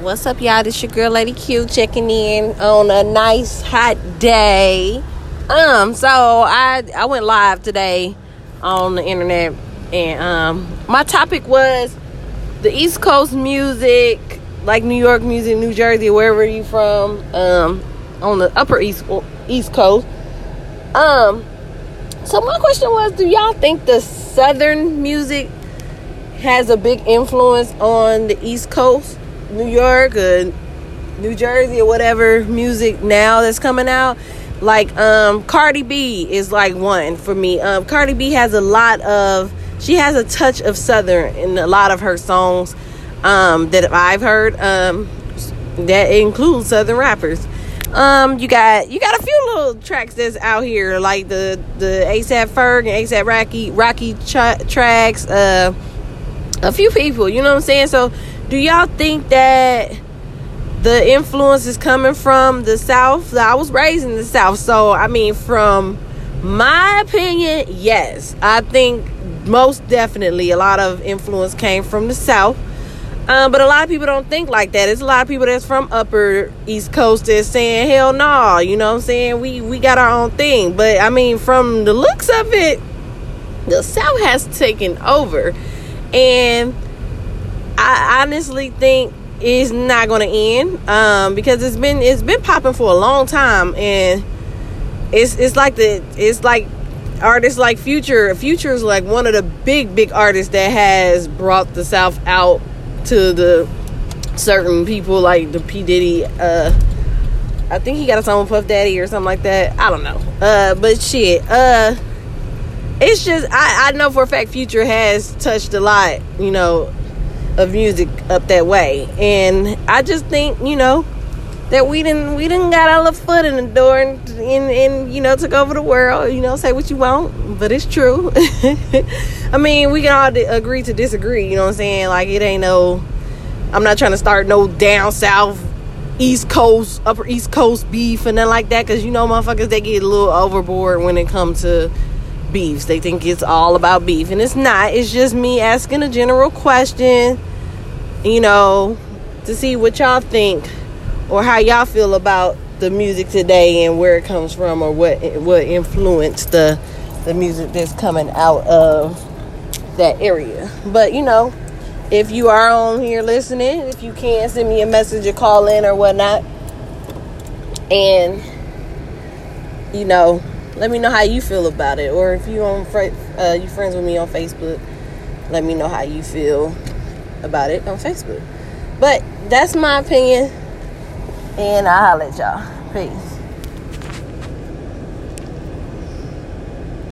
What's up, y'all? This your girl, Lady Q, checking in on a nice hot day. Um, so I I went live today on the internet, and um, my topic was the East Coast music, like New York music, New Jersey, wherever you from, um, on the Upper East East Coast. Um, so my question was, do y'all think the Southern music has a big influence on the East Coast, New York or New Jersey or whatever music now that's coming out. Like um Cardi B is like one for me. Um Cardi B has a lot of she has a touch of southern in a lot of her songs um that I've heard um that includes southern rappers. Um, you got you got a few little tracks that's out here like the the ASAP Ferg and ASAP Rocky Rocky tra- tracks. Uh, a few people, you know what I'm saying? So, do y'all think that the influence is coming from the South? I was raised in the South, so I mean, from my opinion, yes. I think most definitely a lot of influence came from the South. Um, but a lot of people don't think like that. It's a lot of people that's from upper East Coast that's saying, hell no, nah, you know what I'm saying? We we got our own thing. But I mean, from the looks of it, the South has taken over and I honestly think it's not going to end um, because it's been it's been popping for a long time, and it's it's like the it's like artists like Future. Future is like one of the big big artists that has brought the South out to the certain people like the P Diddy. Uh, I think he got a song with Puff Daddy or something like that. I don't know. Uh, but shit. Uh, it's just I, I know for a fact Future has touched a lot, you know, of music up that way, and I just think you know that we didn't we didn't got our little foot in the door and, and, and you know took over the world. You know, say what you want, but it's true. I mean, we can all agree to disagree. You know what I'm saying? Like it ain't no. I'm not trying to start no down south East Coast, Upper East Coast beef and nothing like that, because you know, motherfuckers they get a little overboard when it comes to beefs. They think it's all about beef, and it's not. It's just me asking a general question, you know, to see what y'all think or how y'all feel about the music today and where it comes from or what what influenced the the music that's coming out of that area. But you know, if you are on here listening, if you can send me a message or call in or whatnot, and you know let me know how you feel about it. Or if you on uh, you friends with me on Facebook, let me know how you feel about it on Facebook. But that's my opinion, and I'll holler at y'all. Peace.